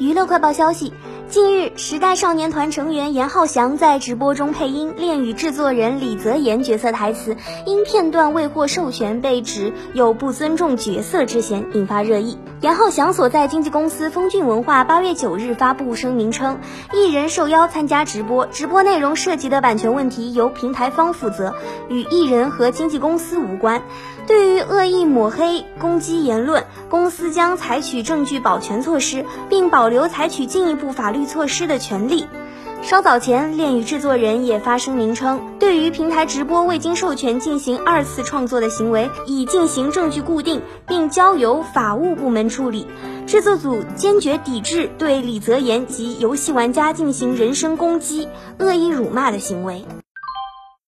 娱乐快报消息。近日，时代少年团成员严浩翔在直播中配音，恋与制作人李泽言角色台词，因片段未获授权，被指有不尊重角色之嫌，引发热议。严浩翔所在经纪公司风骏文化八月九日发布声明称，艺人受邀参加直播，直播内容涉及的版权问题由平台方负责，与艺人和经纪公司无关。对于恶意抹黑、攻击言论，公司将采取证据保全措施，并保留采取进一步法律。措施的权利。稍早前，恋与制作人也发声明称，对于平台直播未经授权进行二次创作的行为，已进行证据固定，并交由法务部门处理。制作组坚决抵制对李泽言及游戏玩家进行人身攻击、恶意辱骂的行为。